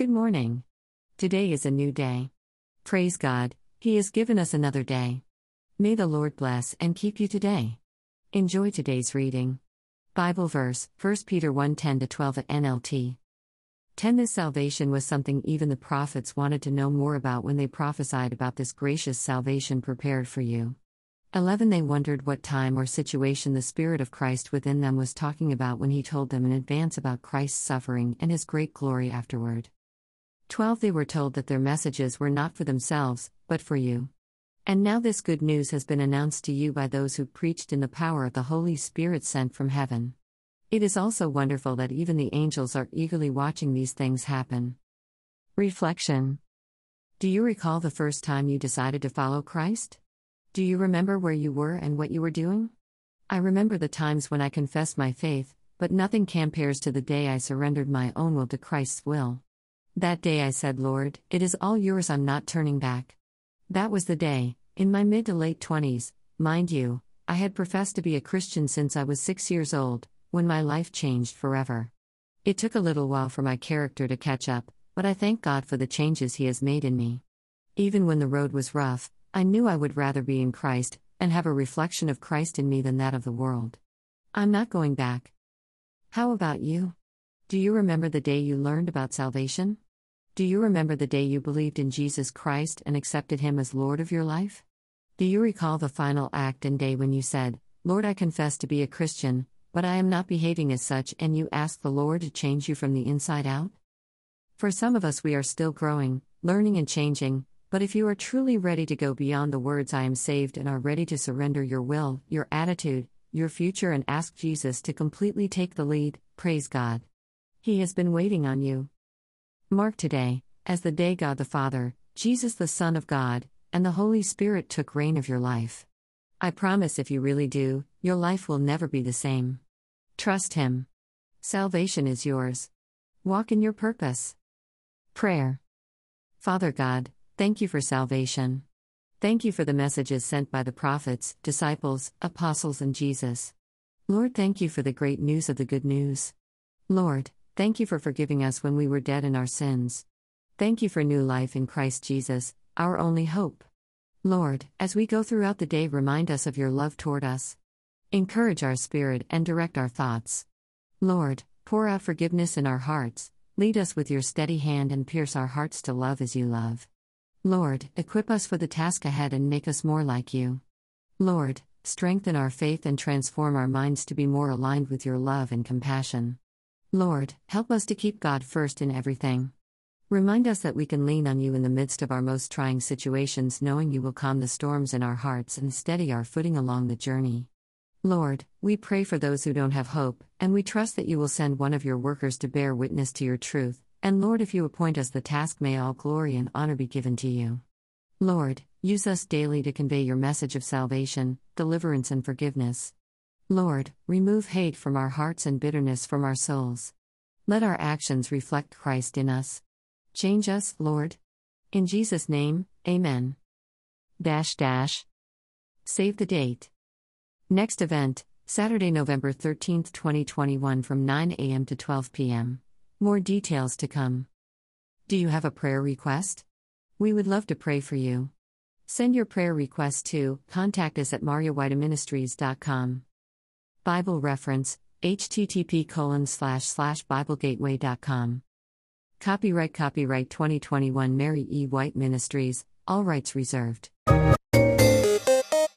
Good morning. Today is a new day. Praise God, He has given us another day. May the Lord bless and keep you today. Enjoy today's reading. Bible verse 1 Peter 1 10 12 at NLT. 10 This salvation was something even the prophets wanted to know more about when they prophesied about this gracious salvation prepared for you. 11 They wondered what time or situation the Spirit of Christ within them was talking about when he told them in advance about Christ's suffering and his great glory afterward. 12 They were told that their messages were not for themselves, but for you. And now this good news has been announced to you by those who preached in the power of the Holy Spirit sent from heaven. It is also wonderful that even the angels are eagerly watching these things happen. Reflection Do you recall the first time you decided to follow Christ? Do you remember where you were and what you were doing? I remember the times when I confessed my faith, but nothing compares to the day I surrendered my own will to Christ's will. That day I said, Lord, it is all yours, I'm not turning back. That was the day, in my mid to late 20s, mind you, I had professed to be a Christian since I was six years old, when my life changed forever. It took a little while for my character to catch up, but I thank God for the changes He has made in me. Even when the road was rough, I knew I would rather be in Christ and have a reflection of Christ in me than that of the world. I'm not going back. How about you? Do you remember the day you learned about salvation? Do you remember the day you believed in Jesus Christ and accepted Him as Lord of your life? Do you recall the final act and day when you said, Lord, I confess to be a Christian, but I am not behaving as such, and you asked the Lord to change you from the inside out? For some of us, we are still growing, learning, and changing, but if you are truly ready to go beyond the words I am saved and are ready to surrender your will, your attitude, your future, and ask Jesus to completely take the lead, praise God. He has been waiting on you. Mark today, as the day God the Father, Jesus the Son of God, and the Holy Spirit took reign of your life. I promise if you really do, your life will never be the same. Trust Him. Salvation is yours. Walk in your purpose. Prayer. Father God, Thank you for salvation. Thank you for the messages sent by the prophets, disciples, apostles, and Jesus. Lord, thank you for the great news of the good news. Lord, thank you for forgiving us when we were dead in our sins. Thank you for new life in Christ Jesus, our only hope. Lord, as we go throughout the day, remind us of your love toward us. Encourage our spirit and direct our thoughts. Lord, pour out forgiveness in our hearts, lead us with your steady hand and pierce our hearts to love as you love. Lord, equip us for the task ahead and make us more like you. Lord, strengthen our faith and transform our minds to be more aligned with your love and compassion. Lord, help us to keep God first in everything. Remind us that we can lean on you in the midst of our most trying situations, knowing you will calm the storms in our hearts and steady our footing along the journey. Lord, we pray for those who don't have hope, and we trust that you will send one of your workers to bear witness to your truth, and Lord, if you appoint us the task, may all glory and honor be given to you. Lord, use us daily to convey your message of salvation, deliverance, and forgiveness. Lord, remove hate from our hearts and bitterness from our souls. Let our actions reflect Christ in us. Change us, Lord. In Jesus' name, Amen. Dash dash. Save the date. Next event, Saturday, November 13, 2021, from 9 a.m. to 12 p.m. More details to come. Do you have a prayer request? We would love to pray for you. Send your prayer request to contact us at maryewhiteministries.com. Bible reference http colon slash slash biblegateway.com. Copyright Copyright 2021 Mary E. White Ministries, all rights reserved.